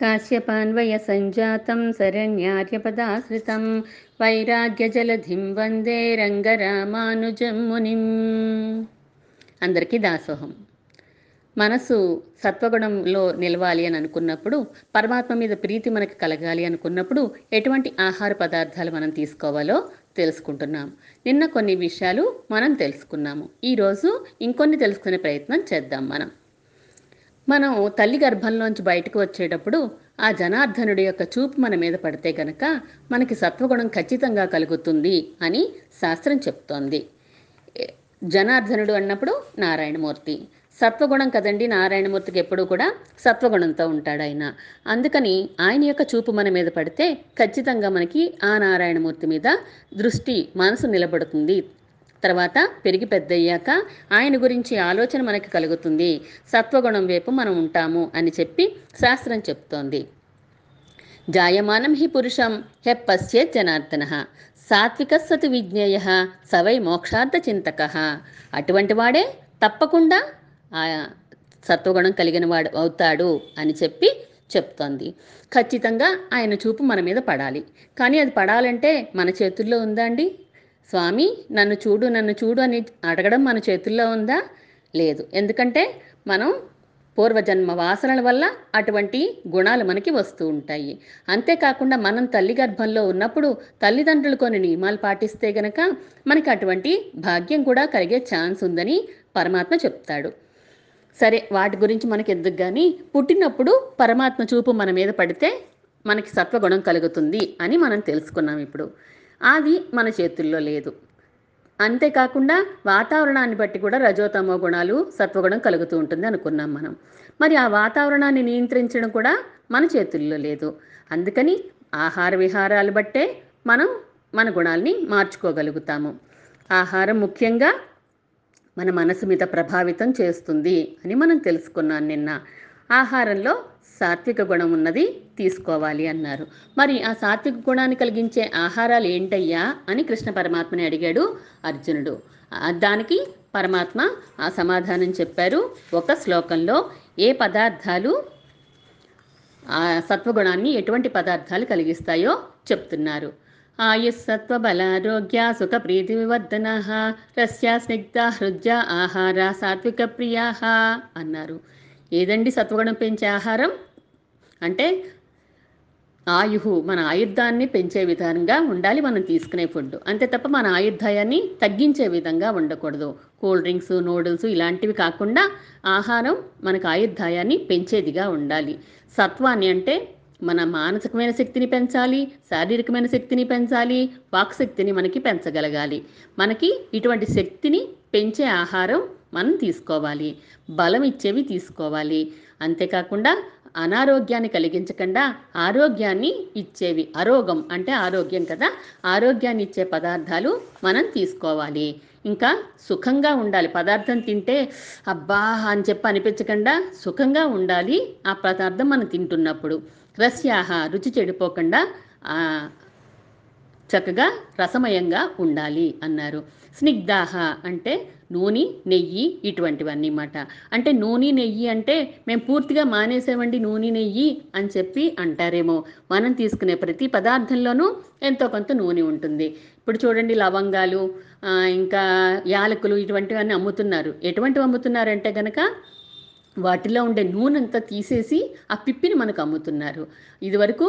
కాశ్యపాన్వయ సంజాతం శరణ్యార్యపదాశ్రితం వైరాగ్యజలధిం వందే రంగరామానుజం మునిం అందరికీ దాసోహం. మనసు సత్వగుణంలో నిలవాలి అని అనుకున్నప్పుడు పరమాత్మ మీద ప్రీతి మనకి కలగాలి అనుకున్నప్పుడు ఎటువంటి ఆహార పదార్థాలు మనం తీసుకోవాలో తెలుసుకుంటున్నాం. నిన్న కొన్ని విషయాలు మనం తెలుసుకున్నాము. ఈరోజు ఇంకొన్ని తెలుసుకునే ప్రయత్నం చేద్దాం మనం. మనం తల్లి గర్భంలోంచి బయటకు వచ్చేటప్పుడు ఆ జనార్దనుడి యొక్క చూపు మన మీద పడితే గనక మనకి సత్వగుణం ఖచ్చితంగా కలుగుతుంది అని శాస్త్రం చెప్తోంది. జనార్దనుడు అన్నప్పుడు నారాయణమూర్తి. సత్వగుణం కదండి నారాయణమూర్తికి ఎప్పుడూ కూడా సత్వగుణంతో ఉంటాడు ఆయన. అందుకని ఆయన యొక్క చూపు మన మీద పడితే ఖచ్చితంగా మనకి ఆ నారాయణమూర్తి మీద దృష్టి మనసు నిలబడుతుంది. తర్వాత పెరిగి పెద్దయ్యాక ఆయన గురించి ఆలోచన మనకి కలుగుతుంది. సత్వగుణం వైపు మనం ఉంటాము అని చెప్పి శాస్త్రం చెప్తోంది. జాయమానం హి పురుషం హెప్పశ్చేత్ జనార్దన. సాత్విక సతి విజ్ఞేయ. సవై మోక్షార్థ చింతక. అటువంటి వాడే తప్పకుండా ఆ సత్వగుణం కలిగిన వాడు అవుతాడు అని చెప్పి చెప్తోంది. ఖచ్చితంగా ఆయన చూపు మన మీద పడాలి. కానీ అది పడాలంటే మన చేతుల్లో ఉందా అండి? స్వామి నన్ను చూడు నన్ను చూడు అని అడగడం మన చేతుల్లో ఉందా? లేదు. ఎందుకంటే మనం పూర్వజన్మ వాసనల వల్ల అటువంటి గుణాలు మనకి వస్తూ ఉంటాయి. అంతేకాకుండా మనం తల్లి గర్భంలో ఉన్నప్పుడు తల్లిదండ్రులు కొన్ని నియమాలు పాటిస్తే గనక మనకి అటువంటి భాగ్యం కూడా కలిగే ఛాన్స్ ఉందని పరమాత్మ చెప్తాడు. సరే వాటి గురించి మనకి ఎందుకు కానీ పుట్టినప్పుడు పరమాత్మ చూపు మన మీద పడితే మనకి సత్వగుణం కలుగుతుంది అని మనం తెలుసుకున్నాం ఇప్పుడు. అది మన చేతుల్లో లేదు. అంతేకాకుండా వాతావరణాన్ని బట్టి కూడా రజోతమో గుణాలు సత్వగుణం కలుగుతూ ఉంటుంది అనుకున్నాం మనం. మరి ఆ వాతావరణాన్ని నియంత్రించడం కూడా మన చేతుల్లో లేదు. అందుకని ఆహార విహారాలు బట్టే మనం మన గుణాల్ని మార్చుకోగలుగుతాము. ఆహారం ముఖ్యంగా మన మనసు మీద ప్రభావితం చేస్తుంది అని మనం తెలుసుకున్నాం నిన్న. ఆహారంలో సాత్విక గుణం ఉన్నది తీసుకోవాలి అన్నారు. మరి ఆ సాత్విక గుణాన్ని కలిగించే ఆహారాలు ఏంటయ్యా అని కృష్ణ పరమాత్మని అడిగాడు అర్జునుడు. దానికి పరమాత్మ ఆ సమాధానం చెప్పారు. ఒక శ్లోకంలో ఏ పదార్థాలు ఆ సత్వగుణాన్ని ఎటువంటి పదార్థాలు కలిగిస్తాయో చెప్తున్నారు. ఆయుస్సత్వబలారోగ్య సుఖ ప్రీతి వివర్ధన రస్య స్నిగ్ధ హృద్య ఆహార సాత్విక ప్రియా అన్నారు. ఏదండి సత్వగుణం పెంచే ఆహారం? అంటే ఆయుహు మన ఆయుర్దాన్ని పెంచే విధంగా ఉండాలి మనం తీసుకునే ఫుడ్. అంతే తప్ప మన ఆయుర్దాయాన్ని తగ్గించే విధంగా ఉండకూడదు. కూల్ డ్రింక్స్ నూడిల్స్ ఇలాంటివి కాకుండా ఆహారం మనకు ఆయుర్దాయాన్ని పెంచేదిగా ఉండాలి. సత్వాన్ని అంటే మన మానసికమైన శక్తిని పెంచాలి శారీరకమైన శక్తిని పెంచాలి వాక్ శక్తిని మనకి పెంచగలగాలి. మనకి ఇటువంటి శక్తిని పెంచే ఆహారం మనం తీసుకోవాలి. బలం ఇచ్చేవి తీసుకోవాలి. అంతేకాకుండా అనారోగ్యాన్ని కలిగించకుండా ఆరోగ్యాన్ని ఇచ్చేవి. అరోగం అంటే ఆరోగ్యం కదా. ఆరోగ్యాన్ని ఇచ్చే పదార్థాలు మనం తీసుకోవాలి. ఇంకా సుఖంగా ఉండాలి. పదార్థం తింటే అబ్బా అని చెప్పి అనిపించకుండా సుఖంగా ఉండాలి. ఆ పదార్థం మనం తింటున్నప్పుడు రస్యాహ రుచి చెడిపోకుండా చక్కగా రసమయంగా ఉండాలి అన్నారు. స్నిగ్ధాహ అంటే నూనె నెయ్యి ఇటువంటివన్నీ మాట అంటే నూనె నెయ్యి అంటే మేము పూర్తిగా మానేసామండి నూనె నెయ్యి అని చెప్పి అంటారేమో. మనం తీసుకునే ప్రతి పదార్థంలోనూ ఎంతో కొంత నూనె ఉంటుంది. ఇప్పుడు చూడండి లవంగాలు ఇంకా యాలకులు ఇటువంటివన్నీ అమ్ముతున్నారు. ఎటువంటివి అమ్ముతున్నారంటే గనక వాటిలో ఉండే నూనె అంతా తీసేసి ఆ పిప్పిని మనకు అమ్ముతున్నారు. ఇదివరకు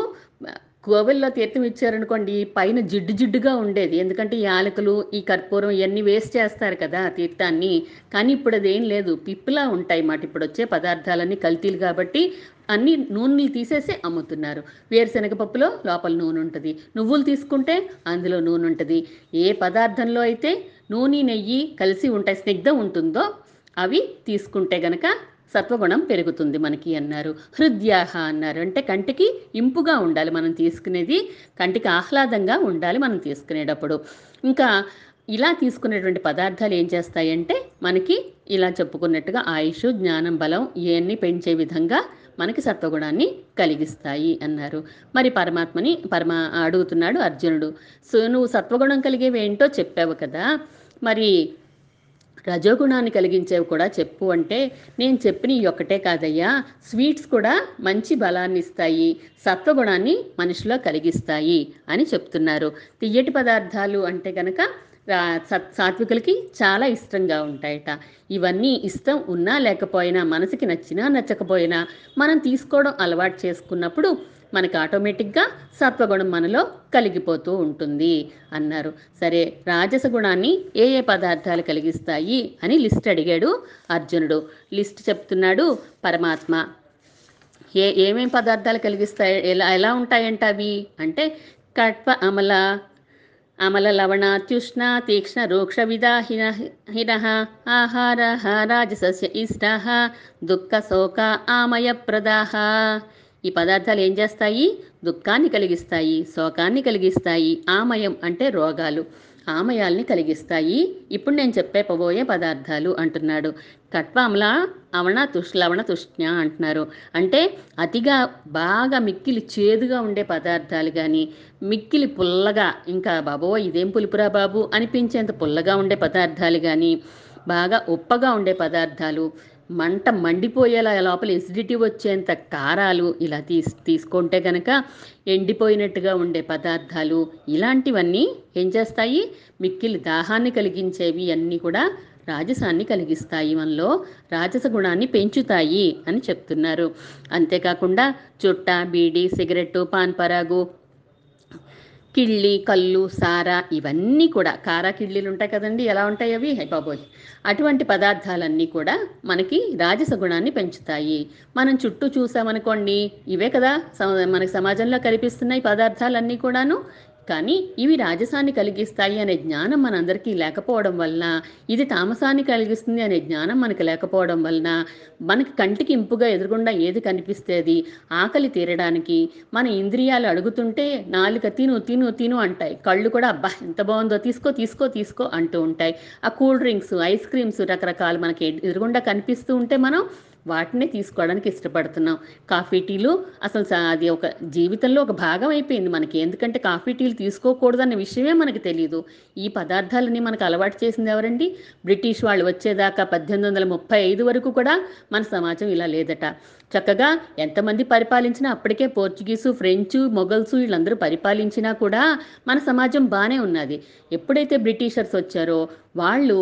కోవెల్లో తీర్థం ఇచ్చారనుకోండి పైన జిడ్డు జిడ్డుగా ఉండేది. ఎందుకంటే యాలకులు ఈ కర్పూరం ఇవన్నీ వేస్ట్ చేస్తారు కదా తీర్థాన్ని. కానీ ఇప్పుడు అదేం లేదు. పిప్పులా ఉంటాయి మాట ఇప్పుడు వచ్చే పదార్థాలన్నీ కల్తీలు కాబట్టి అన్ని నూనెలు తీసేసి అమ్ముతున్నారు. వేరుశనగ పప్పులో లోపల నూనె ఉంటుంది. నువ్వులు తీసుకుంటే అందులో నూనె ఉంటుంది. ఏ పదార్థంలో అయితే నూనె నెయ్యి కలిసి ఉంటాయి స్నిగ్ధం ఉంటుందో అవి తీసుకుంటే గనక సత్వగుణం పెరుగుతుంది మనకి అన్నారు. హృద్యాహ అన్నారు. అంటే కంటికి ఇంపుగా ఉండాలి మనం తీసుకునేది. కంటికి ఆహ్లాదంగా ఉండాలి మనం తీసుకునేటప్పుడు. ఇంకా ఇలా తీసుకునేటువంటి పదార్థాలు ఏం చేస్తాయంటే మనకి ఇలా చెప్పుకున్నట్టుగా ఆయుష్ జ్ఞానం బలం ఇవన్నీ పెంచే విధంగా మనకి సత్వగుణాన్ని కలిగిస్తాయి అన్నారు. మరి పరమాత్మని పరమ అడుగుతున్నాడు అర్జునుడు. సో నువ్వు సత్వగుణం కలిగేవి ఏంటో చెప్పావు కదా. మరి రజోగుణాన్ని కలిగించేవి కూడా చెప్పు అంటే నేను చెప్పిన ఈ ఒక్కటే కాదయ్యా. స్వీట్స్ కూడా మంచి బలాన్ని ఇస్తాయి సత్వగుణాన్ని మనిషిలో కలిగిస్తాయి అని చెప్తున్నారు. తియ్యటి పదార్థాలు అంటే కనుక సాత్వికులకి చాలా ఇష్టంగా ఉంటాయట. ఇవన్నీ ఇష్టం ఉన్నా లేకపోయినా మనసుకి నచ్చినా నచ్చకపోయినా మనం తీసుకోవడం అలవాటు చేసుకున్నప్పుడు మనకి ఆటోమేటిక్గా సత్వగుణం మనలో కలిగిపోతూ ఉంటుంది అన్నారు. సరే రాజస గుణాన్ని ఏ ఏ పదార్థాలు కలిగిస్తాయి అని లిస్ట్ అడిగాడు అర్జునుడు. లిస్ట్ చెప్తున్నాడు పరమాత్మ. ఏ ఏమేమి పదార్థాలు కలిగిస్తాయి? ఎలా ఎలా ఉంటాయంట అవి? అంటే కట్ప అమల అమల లవణ త్యుష్ణ తీక్ష్ణ రూక్ష విదాహిన హిన ఆహార రాజసస్య ఇష్ట దుఃఖ శోక ఆమయ ప్రదాహ. ఈ పదార్థాలు ఏం చేస్తాయి? దుఃఖాన్ని కలిగిస్తాయి శోకాన్ని కలిగిస్తాయి ఆమయం అంటే రోగాలు. ఆమయాల్ని కలిగిస్తాయి. ఇప్పుడు నేను చెప్పే పోబోయే పదార్థాలు అంటున్నాడు. కట్వామల అవణ తుష్ లవణ తుష్ణ అంటున్నారు. అంటే అతిగా బాగా మిక్కిలి చేదుగా ఉండే పదార్థాలు కానీ మిక్కిలి పుల్లగా ఇంకా బాబో ఇదేం పులుపురా బాబు అనిపించేంత పుల్లగా ఉండే పదార్థాలు కానీ బాగా ఉప్పగా ఉండే పదార్థాలు మంట మండిపోయేలా లోపల ఎసిడిటీ వచ్చేంత కారాలు ఇలా తీస్ తీసుకుంటే కనుక ఎండిపోయినట్టుగా ఉండే పదార్థాలు ఇలాంటివన్నీ ఏం చేస్తాయి? మిక్కిలి దాహాన్ని కలిగించేవి అన్నీ కూడా రాజసాన్ని కలిగిస్తాయి మనలో రాజస గుణాన్ని పెంచుతాయి అని చెప్తున్నారు. అంతేకాకుండా చుట్ట బీడి సిగరెట్టు పాన్ పరాగు కిళ్ళి కళ్ళు సారా ఇవన్నీ కూడా కారా కిళ్ళీలు ఉంటాయి కదండి. ఎలా ఉంటాయి అవి? హై బాబోయ్! అటువంటి పదార్థాలన్నీ కూడా మనకి రాజస గుణాన్ని పెంచుతాయి. మనం చుట్టూ చూసామనుకోండి ఇవే కదా మనకి సమాజంలో కనిపిస్తున్నాయి పదార్థాలన్నీ కూడాను కానీ ఇవి రాజసాన్ని కలిగిస్తాయి అనే జ్ఞానం మనందరికీ లేకపోవడం వలన ఇది తామసాన్ని కలిగిస్తుంది అనే జ్ఞానం మనకి లేకపోవడం వలన మనకి కంటికి ఇంపుగా ఎదురుగుండా ఏది కనిపిస్తేది ఆకలి తీరడానికి. మన ఇంద్రియాలు అడుగుతుంటే నాలుక తిను తిను తిను అంటాయి. కళ్ళు కూడా అబ్బా ఎంత బాగుందో తీసుకో తీసుకో తీసుకో అంటూ ఉంటాయి. ఆ కూల్ డ్రింక్స్ ఐస్ క్రీమ్స్ రకరకాలు మనకి ఎదురుగుండా కనిపిస్తూ ఉంటే మనం వాటినే తీసుకోవడానికి ఇష్టపడుతున్నాం. కాఫీ టీలు అసలు అది ఒక జీవితంలో ఒక భాగం అయిపోయింది మనకి. ఎందుకంటే కాఫీ టీలు తీసుకోకూడదన్న విషయమే మనకి తెలియదు ఈ పదార్థాలని మనకు అలవాటు చేసింది ఎవరండి? బ్రిటిష్ వాళ్ళు వచ్చేదాకా పద్దెనిమిది వందల ముప్పై ఐదు వరకు కూడా మన సమాజం ఇలా లేదట. చక్కగా ఎంతమంది పరిపాలించినా అప్పటికే పోర్చుగీసు ఫ్రెంచు మొఘల్సు వీళ్ళందరూ పరిపాలించినా కూడా మన సమాజం బాగానే ఉన్నది. ఎప్పుడైతే బ్రిటిషర్స్ వచ్చారో వాళ్ళు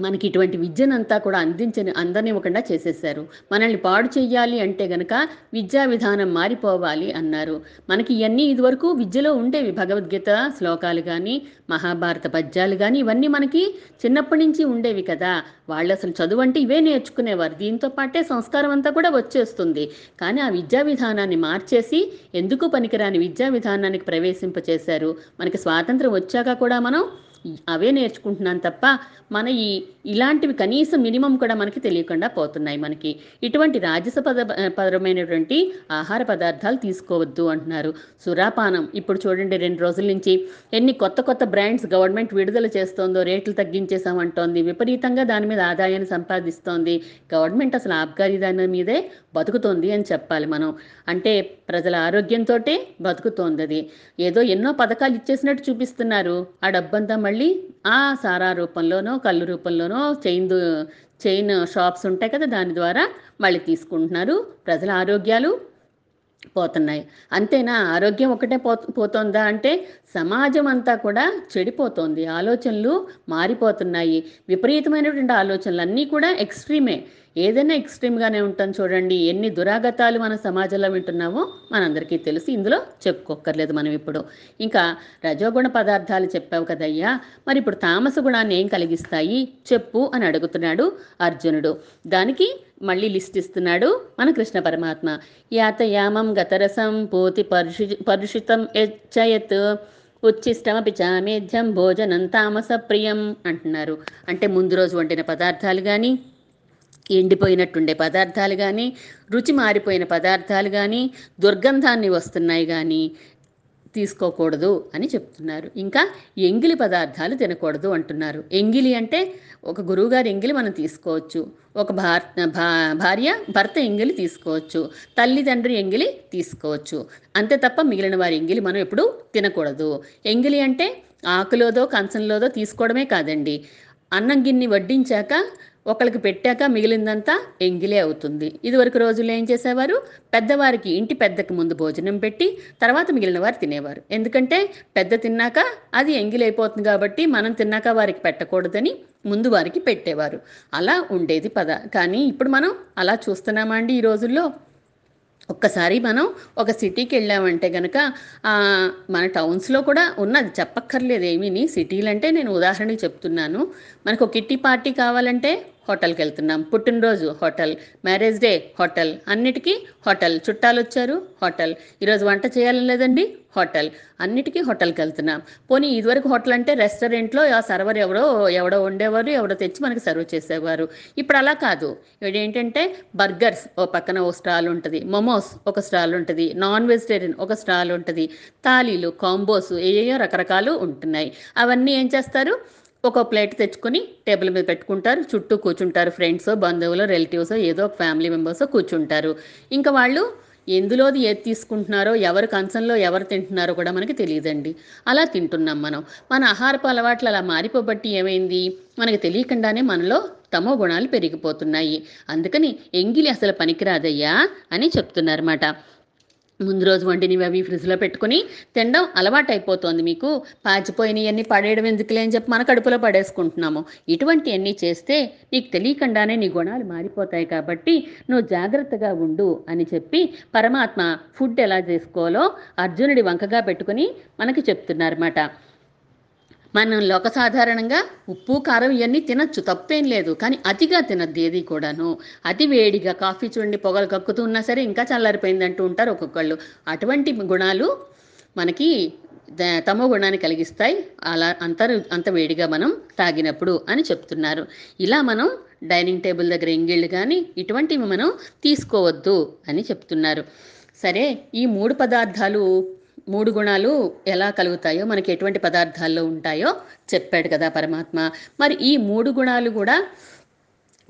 మనకి ఇటువంటి విద్యనంతా కూడా అందించని అందనివ్వకుండా చేసేసారు మనల్ని పాడు చెయ్యాలి అంటే గనక విద్యా విధానం మారిపోవాలి అన్నారు. మనకి ఇవన్నీ ఇదివరకు విద్యలో ఉండేవి. భగవద్గీత శ్లోకాలు కానీ మహాభారత పద్యాలు కానీ ఇవన్నీ మనకి చిన్నప్పటి నుంచి ఉండేవి కదా. వాళ్ళు అసలు చదువు అంటే ఇవే నేర్చుకునేవారు. దీంతో పాటే సంస్కారం అంతా కూడా వచ్చేస్తుంది. కానీ ఆ విద్యా విధానాన్ని మార్చేసి ఎందుకు పనికిరాని విద్యా విధానానికి ప్రవేశింపచేశారు? మనకి స్వాతంత్రం వచ్చాక కూడా మనం అవే నేర్చుకుంటున్నాం తప్ప మన ఈ ఇలాంటివి కనీసం మినిమం కూడా మనకి తెలియకుండా పోతున్నాయి మనకి. ఇటువంటి రాజస పద పరమైనటువంటి ఆహార పదార్థాలు తీసుకోవద్దు అంటున్నారు. సురాపానం ఇప్పుడు చూడండి రెండు రోజుల నుంచి ఎన్ని కొత్త కొత్త బ్రాండ్స్ గవర్నమెంట్ విడుదల చేస్తోందో రేట్లు తగ్గించేసామంటోంది విపరీతంగా దాని మీద ఆదాయాన్ని సంపాదిస్తోంది. గవర్నమెంట్ అసలు ఆబ్కారీ దాని మీదే బతుకుతోంది అని చెప్పాలి మనం. అంటే ప్రజల ఆరోగ్యంతో బతుకుతోంది అది. ఏదో ఎన్నో పథకాలు ఇచ్చేసినట్టు చూపిస్తున్నారు. ఆ డబ్బంతా మళ్ళీ ఆ సారా రూపంలోనో కళ్ళు రూపంలోనో చైన్ చైన్ షాప్స్ ఉంటాయి కదా దాని ద్వారా మళ్ళీ తీసుకుంటున్నారు. ప్రజల ఆరోగ్యాలు పోతున్నాయి. అంతేనా? ఆరోగ్యం ఒకటే పో పోతుందా అంటే సమాజం అంతా కూడా చెడిపోతోంది. ఆలోచనలు మారిపోతున్నాయి. విపరీతమైనటువంటి ఆలోచనలు అన్నీ కూడా ఎక్స్ట్రీమే. ఏదైనా ఎక్స్ట్రీమ్గానే ఉంటాం చూడండి. ఎన్ని దురాగతాలు మన సమాజంలో వింటున్నామో మనందరికీ తెలుసు. ఇందులో చెప్పుకోక్కర్లేదు మనం ఇప్పుడు. ఇంకా రజోగుణ పదార్థాలు చెప్పావు కదయ్యా. మరి ఇప్పుడు తామస గుణాన్ని ఏం కలిగిస్తాయి? చెప్పు అని అడుగుతున్నాడు అర్జునుడు. దానికి మళ్ళీ లిస్ట్ ఇస్తున్నాడు మన కృష్ణ పరమాత్మ. యాతయామం గతరసం పూతి పరుషి పరుషితం యచ్చయత్. ఉచ్ఛిష్టమపి చామేధ్యం భోజనం తామస ప్రియం అంటున్నారు. అంటే ముందు రోజు వండిన పదార్థాలు కానీ ఎండిపోయినట్టుండే పదార్థాలు కానీ రుచి మారిపోయిన పదార్థాలు కానీ దుర్గంధాన్ని వస్తున్నాయి కానీ తీసుకోకూడదు అని చెప్తున్నారు. ఇంకా ఎంగిలి పదార్థాలు తినకూడదు అంటున్నారు. ఎంగిలి అంటే ఒక గురువుగారి ఎంగిలి మనం తీసుకోవచ్చు. ఒక భార్ భార్య భర్త ఎంగిలి తీసుకోవచ్చు. తల్లిదండ్రి ఎంగిలి తీసుకోవచ్చు. అంతే తప్ప మిగిలిన వారి ఎంగిలి మనం ఎప్పుడూ తినకూడదు. ఎంగిలి అంటే ఆకులోదో కంచంలోదో తీసుకోవడమే కాదండి. అన్నం గిన్ని వడ్డించాక ఒకరికి పెట్టాక మిగిలిందంతా ఎంగిలే అవుతుంది. ఇదివరకు రోజుల్లో ఏం చేసేవారు? పెద్దవారికి ఇంటి పెద్దకి ముందు భోజనం పెట్టి తర్వాత మిగిలిన వారు తినేవారు. ఎందుకంటే పెద్ద తిన్నాక అది ఎంగిలైపోతుంది కాబట్టి మనం తిన్నాక వారికి పెట్టకూడదని ముందు వారికి పెట్టేవారు. అలా ఉండేది పద. కానీ ఇప్పుడు మనం అలా చూస్తున్నామా అండి ఈ రోజుల్లో? ఒక్కసారి మనం ఒక సిటీకి వెళ్ళామంటే కనుక మన టౌన్స్లో కూడా ఉన్నది. చెప్పక్కర్లేదు ఏమీని సిటీలు అంటే నేను ఉదాహరణకి చెప్తున్నాను. మనకు ఒక కిట్టి పార్టీ కావాలంటే హోటల్కి వెళ్తున్నాం. పుట్టినరోజు హోటల్ మ్యారేజ్ డే హోటల్ అన్నిటికీ హోటల్. చుట్టాలు వచ్చారు హోటల్. ఈరోజు వంట చేయాలని లేదండి హోటల్. అన్నిటికీ హోటల్కి వెళ్తున్నాం. పోనీ ఇదివరకు హోటల్ అంటే రెస్టారెంట్లో ఆ సర్వర్ ఎవరో ఎవడో ఉండేవారు ఎవడో తెచ్చి మనకి సర్వ్ చేసేవారు. ఇప్పుడు అలా కాదు. ఏంటంటే బర్గర్స్ ఓ పక్కన ఓ స్టాల్ ఉంటుంది. మొమోస్ ఒక స్టాల్ ఉంటుంది. నాన్ వెజిటేరియన్ ఒక స్టాల్ ఉంటుంది. తాలీలు కాంబోస్ ఏయో రకరకాలు ఉంటున్నాయి. అవన్నీ ఏం చేస్తారు? ఒక ప్లేట్ తెచ్చుకొని టేబుల్ మీద పెట్టుకుంటారు. చుట్టూ కూర్చుంటారు ఫ్రెండ్స్ బంధువులు రిలేటివ్స్ ఏదో ఒక ఫ్యామిలీ మెంబర్స్ కూర్చుంటారు. ఇంకా వాళ్ళు ఎందులోది ఏది తీసుకుంటున్నారో ఎవరి కంచంలో ఎవరు తింటున్నారో కూడా మనకి తెలియదండి. అలా తింటున్నాం మనం. మన ఆహారపు అలవాట్లు అలా మారిపోబట్టి ఏమైంది? మనకి తెలియకుండానే మనలో తమో గుణాలు పెరిగిపోతున్నాయి. అందుకని ఎంగిలి అసలు పనికిరాదయ్యా అని చెప్తున్నారన్నమాట. ముందు రోజు వండినవి అవి ఫ్రిడ్జ్లో పెట్టుకుని తినడం అలవాటు అయిపోతుంది మీకు పాచిపోయినవన్నీ పడేయడం ఎందుకులే అని చెప్పి మన కడుపులో పడేసుకుంటున్నాము. ఇటువంటివన్నీ చేస్తే నీకు తెలియకుండానే నీ గుణాలు మారిపోతాయి కాబట్టి నువ్వు జాగ్రత్తగా ఉండు అని చెప్పి పరమాత్మ ఫుడ్ ఎలా చేసుకోవాలో అర్జునుడి వంకగా పెట్టుకుని మనకి చెప్తున్నారన్నమాట. మనం లోక సాధారణంగా ఉప్పు కారం ఇవన్నీ తినచ్చు తప్పేం లేదు. కానీ అతిగా తినద్దు ఏది కూడాను. అతి వేడిగా కాఫీ చూడండి పొగలు కక్కుతూ ఉన్నా సరే ఇంకా చల్లారిపోయింది అంటూ ఉంటారు ఒక్కొక్కళ్ళు. అటువంటి గుణాలు మనకి తమో గుణాన్ని కలిగిస్తాయి. అలా అంత అంత వేడిగా మనం తాగినప్పుడు అని చెప్తున్నారు. ఇలా మనం డైనింగ్ టేబుల్ దగ్గర ఎంగిళ్ళు కానీ ఇటువంటివి మనం తీసుకోవద్దు అని చెప్తున్నారు. సరే ఈ మూడు పదార్థాలు మూడు గుణాలు ఎలా కలుగుతాయో మనకి ఎటువంటి పదార్థాల్లో ఉంటాయో చెప్పాడు కదా పరమాత్మ. మరి ఈ మూడు గుణాలు కూడా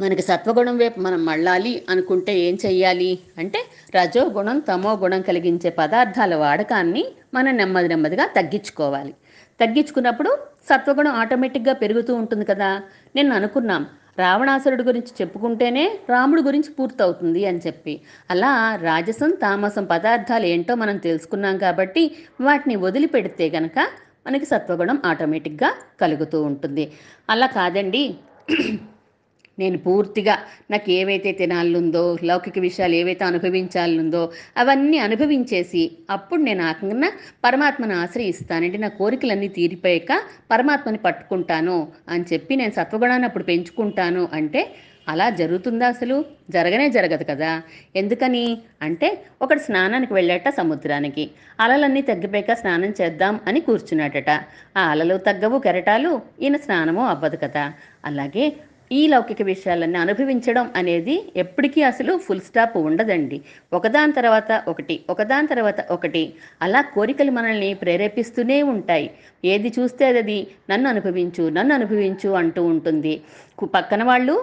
మనకి సత్వగుణం వైపు మనం మళ్ళాలి అనుకుంటే ఏం చెయ్యాలి అంటే రజో గుణం తమో గుణం కలిగించే పదార్థాల వాడకాన్ని మనం నెమ్మది నెమ్మదిగా తగ్గించుకోవాలి. తగ్గించుకున్నప్పుడు సత్వగుణం ఆటోమేటిక్గా పెరుగుతూ ఉంటుంది కదా. నేను అనుకున్నాం రావణాసురుడు గురించి చెప్పుకుంటేనే రాముడు గురించి పూర్తవుతుంది అని చెప్పి. అలా రాజసం తామసం పదార్థాలు ఏంటో మనం తెలుసుకున్నాం కాబట్టి వాటిని వదిలిపెడితే గనక మనకి సత్వగుణం ఆటోమేటిక్గా కలుగుతూ ఉంటుంది. అలా కాదండి. నేను పూర్తిగా నాకు ఏవైతే తినాలనుందో లౌకిక విషయాలు ఏవైతే అనుభవించాలనుందో అవన్నీ అనుభవించేసి అప్పుడు నేను ఆకంగా పరమాత్మను ఆశ్రయిస్తానంటే నా కోరికలన్నీ తీరిపోయాక పరమాత్మని పట్టుకుంటాను అని చెప్పి నేను సత్వగుణాన్ని అప్పుడు పెంచుకుంటాను అంటే అలా జరుగుతుందా అసలు? జరగనే జరగదు కదా. ఎందుకని? అంటే ఒకటి స్నానానికి వెళ్ళాట సముద్రానికి. అలలన్నీ తగ్గిపోయాక స్నానం చేద్దాం అని కూర్చున్నాడట. ఆ అలలు తగ్గవు కెరటాలు ఈయన స్నానము అవ్వదు కదా. అలాగే ఈ లౌకిక విషయాలన్నీ అనుభవించడం అనేది ఎప్పటికీ అసలు ఫుల్ స్టాప్ ఉండదండి. ఒకదాని తర్వాత ఒకటి ఒకదాని తర్వాత ఒకటి అలా కోరికలు మనల్ని ప్రేరేపిస్తూనే ఉంటాయి. ఏది చూస్తే అది నన్ను అనుభవించు నన్ను అనుభవించు అంటూ ఉంటుంది. పక్కన వాళ్ళు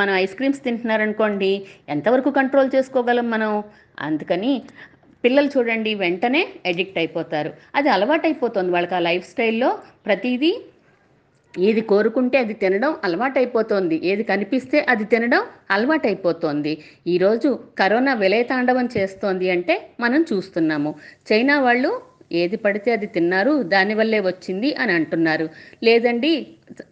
మనం ఐస్ క్రీమ్స్ తింటున్నారనుకోండి ఎంతవరకు కంట్రోల్ చేసుకోగలం మనం? అందుకని పిల్లలు చూడండి వెంటనే ఎడిక్ట్ అయిపోతారు. అది అలవాటైపోతుంది వాళ్ళకి ఆ లైఫ్ స్టైల్లో ప్రతిదీ ఏది కోరుకుంటే అది తినడం అలవాటైపోతోంది. ఏది కనిపిస్తే అది తినడం అలవాటైపోతోంది. ఈరోజు కరోనా విలయతాండవం చేస్తోంది అంటే మనం చూస్తున్నాము. చైనా వాళ్ళు ఏది పడితే అది తిన్నారు దానివల్లే వచ్చింది అని అంటున్నారు. లేదండి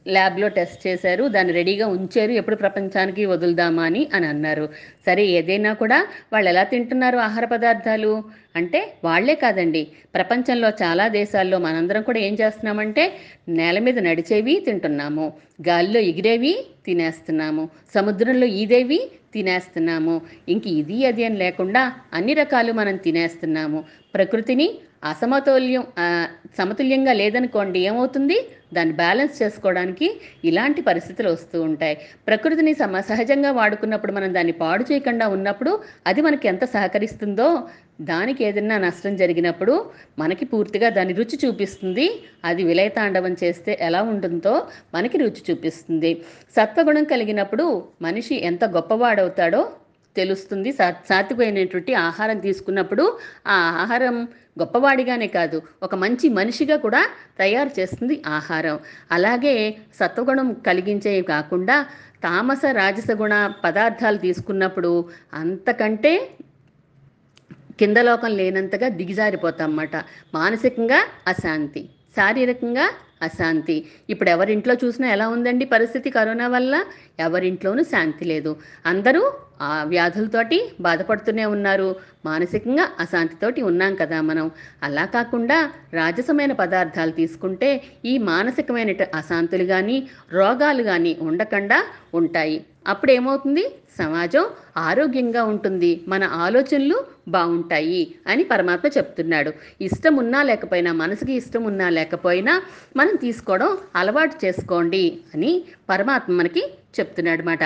ల్యాబ్లో టెస్ట్ చేశారు దాన్ని రెడీగా ఉంచారు ఎప్పుడు ప్రపంచానికి వదులుదామా అని అని అన్నారు. సరే ఏదైనా కూడా వాళ్ళు ఎలా తింటున్నారు ఆహార పదార్థాలు? అంటే వాళ్ళే కాదండి. ప్రపంచంలో చాలా దేశాల్లో మనందరం కూడా ఏం చేస్తున్నామంటే నేల మీద నడిచేవి తింటున్నాము గాలిలో ఎగిరేవి తినేస్తున్నాము సముద్రంలో ఈదేవి తినేస్తున్నాము. ఇంక ఇది అది అని లేకుండా అన్ని రకాలు మనం తినేస్తున్నాము. ప్రకృతిని అసమతుల్యం సమతుల్యంగా లేదనుకోండి ఏమవుతుంది? దాన్ని బ్యాలెన్స్ చేసుకోవడానికి ఇలాంటి పరిస్థితులు వస్తూ ఉంటాయి. ప్రకృతిని సమ సహజంగా వాడుకున్నప్పుడు మనం దాన్ని పాడు చేయకుండా ఉన్నప్పుడు అది మనకి ఎంత సహకరిస్తుందో దానికి ఏదైనా నష్టం జరిగినప్పుడు మనకి పూర్తిగా దాని రుచి చూపిస్తుంది. అది విలయతాండవం చేస్తే ఎలా ఉంటుందో మనకి రుచి చూపిస్తుంది. సత్వగుణం కలిగినప్పుడు మనిషి ఎంత గొప్పవాడవుతాడో తెలుస్తుంది. సా సాతిపోయినటువంటి ఆహారం తీసుకున్నప్పుడు ఆ ఆహారం గొప్పవాడిగానే కాదు ఒక మంచి మనిషిగా కూడా తయారు చేస్తుంది ఆహారం. అలాగే సత్వగుణం కలిగించేవి కాకుండా తామస రాజస గుణ పదార్థాలు తీసుకున్నప్పుడు అంతకంటే కింద లోకం లేనంతగా దిగజారిపోతాం అన్నమాట. మానసికంగా అశాంతి శారీరకంగా అశాంతి. ఇప్పుడు ఎవరింట్లో చూసినా ఎలా ఉందండి పరిస్థితి కరోనా వల్ల? ఎవరింట్లోనూ శాంతి లేదు. అందరూ ఆ వ్యాధులతోటి బాధపడుతూనే ఉన్నారు. మానసికంగా అశాంతితోటి ఉన్నాం కదా మనం. అలా కాకుండా రాజసమైన పదార్థాలు తీసుకుంటే ఈ మానసికమైన అశాంతులు కానీ రోగాలు కానీ ఉండకుండా ఉంటాయి. అప్పుడు ఏమవుతుంది సమాజం ఆరోగ్యంగా ఉంటుంది. మన ఆలోచనలు బాగుంటాయి అని పరమాత్మ చెప్తున్నాడు. ఇష్టం ఉన్నా లేకపోయినా మనసుకి ఇష్టం ఉన్నా లేకపోయినా మనం తీసుకోవడం అలవాటు చేసుకోండి అని పరమాత్మ మనకి చెప్తున్నాడు అన్నమాట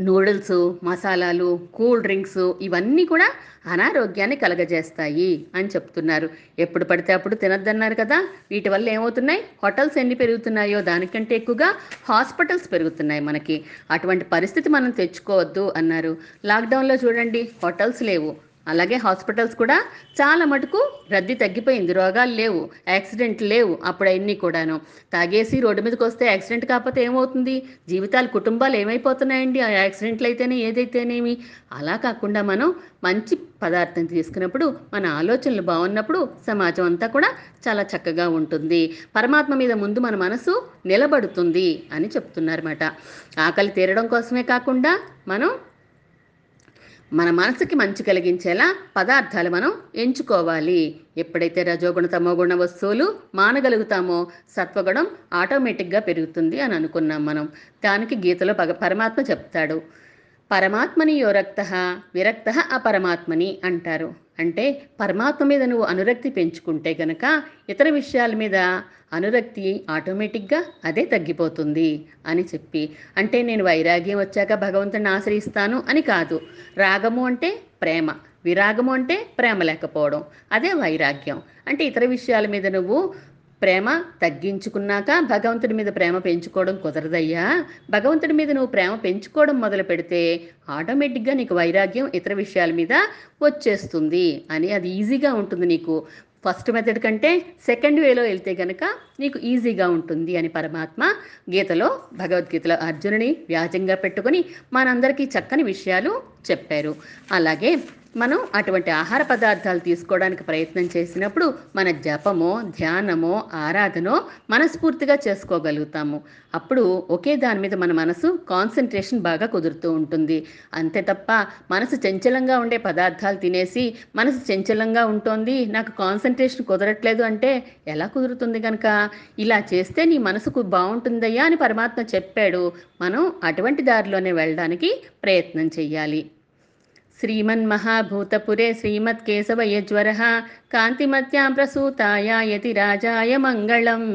నూడిల్స్ మసాలాలు కూల్ డ్రింక్స్ ఇవన్నీ కూడా అనారోగ్యాన్ని కలగజేస్తాయి అని చెప్తున్నారు. ఎప్పుడు పడితే అప్పుడు తినద్దన్నారు కదా. వీటి వల్ల ఏమవుతున్నాయి? హోటల్స్ ఎన్ని పెరుగుతున్నాయో దానికంటే ఎక్కువగా హాస్పిటల్స్ పెరుగుతున్నాయి మనకి. అటువంటి పరిస్థితి మనం తెచ్చుకోవద్దు అన్నారు. లాక్డౌన్లో చూడండి హోటల్స్ లేవు. అలాగే హాస్పిటల్స్ కూడా చాలా మటుకు రద్దీ తగ్గిపోయింది. రోగాలు లేవు యాక్సిడెంట్ లేవు అప్పుడు అన్నీ కూడాను. తాగేసి రోడ్డు మీదకి వస్తే యాక్సిడెంట్ కాకపోతే ఏమవుతుంది? జీవితాలు కుటుంబాలు ఏమైపోతున్నాయండి? ఆ యాక్సిడెంట్లు అయితేనే ఏదైతేనేమి? అలా కాకుండా మనం మంచి పదార్థం తీసుకున్నప్పుడు మన ఆలోచనలు బాగున్నప్పుడు సమాజం అంతా కూడా చాలా చక్కగా ఉంటుంది. పరమాత్మ మీద ముందు మన మనసు నిలబడుతుంది అని చెప్తున్నారన్నమాట. ఆకలి తీరడం కోసమే కాకుండా మనం మన మనసుకి మంచి కలిగించేలా పదార్థాలు మనం ఎంచుకోవాలి. ఎప్పుడైతే రజోగుణ తమోగుణ వస్తువులు మానగలుగుతామో సత్వగుణం ఆటోమేటిక్గా పెరుగుతుంది అని అనుకున్నాం మనం. దానికి గీతలో పగ పరమాత్మ చెప్తాడు. పరమాత్మని యో రక్త విరక్త అపరమాత్మని అంటారు. అంటే పరమాత్మ మీద నువ్వు అనురక్తి పెంచుకుంటే గనక ఇతర విషయాల మీద అనురక్తి ఆటోమేటిక్గా అదే తగ్గిపోతుంది అని చెప్పి. అంటే నేను వైరాగ్యం వచ్చాక భగవంతుని ఆశ్రయిస్తాను అని కాదు. రాగము అంటే ప్రేమ విరాగము అంటే ప్రేమ లేకపోవడం అదే వైరాగ్యం. అంటే ఇతర విషయాల మీద నువ్వు ప్రేమ తగ్గించుకున్నాక భగవంతుడి మీద ప్రేమ పెంచుకోవడం కుదరదయ్యా. భగవంతుడి మీద నువ్వు ప్రేమ పెంచుకోవడం మొదలు పెడితే ఆటోమేటిక్గా నీకు వైరాగ్యం ఇతర విషయాల మీద వచ్చేస్తుంది అని అది ఈజీగా ఉంటుంది నీకు. ఫస్ట్ మెథడ్ కంటే సెకండ్ వేలో వెళ్తే కనుక నీకు ఈజీగా ఉంటుంది అని పరమాత్మ గీతలో భగవద్గీతలో అర్జునుని వ్యాజంగా పెట్టుకొని మనందరికీ చక్కని విషయాలు చెప్పారు. అలాగే మనం అటువంటి ఆహార పదార్థాలు తీసుకోవడానికి ప్రయత్నం చేసినప్పుడు మన జపమో ధ్యానమో ఆరాధనో మనస్ఫూర్తిగా చేసుకోగలుగుతాము. అప్పుడు ఒకే దాని మీద మన మనసు కాన్సన్ట్రేషన్ బాగా కుదురుతూ ఉంటుంది. అంతే తప్ప మనసు చంచలంగా ఉండే పదార్థాలు తినేసి మనసు చంచలంగా ఉంటుంది నాకు కాన్సన్ట్రేషన్ కుదరట్లేదు అంటే ఎలా కుదురుతుంది కనుక ఇలా చేస్తే నీ మనసుకు బాగుంటుందయ్యా అని పరమాత్మ చెప్పాడు. మనం అటువంటి దారిలోనే వెళ్ళడానికి ప్రయత్నం చెయ్యాలి. श्रीमन्महाभूतपुरे श्रीमत्केशवयज्वरः कान्तिमत्यां प्रसूताय यति राजाय मङ्गलम्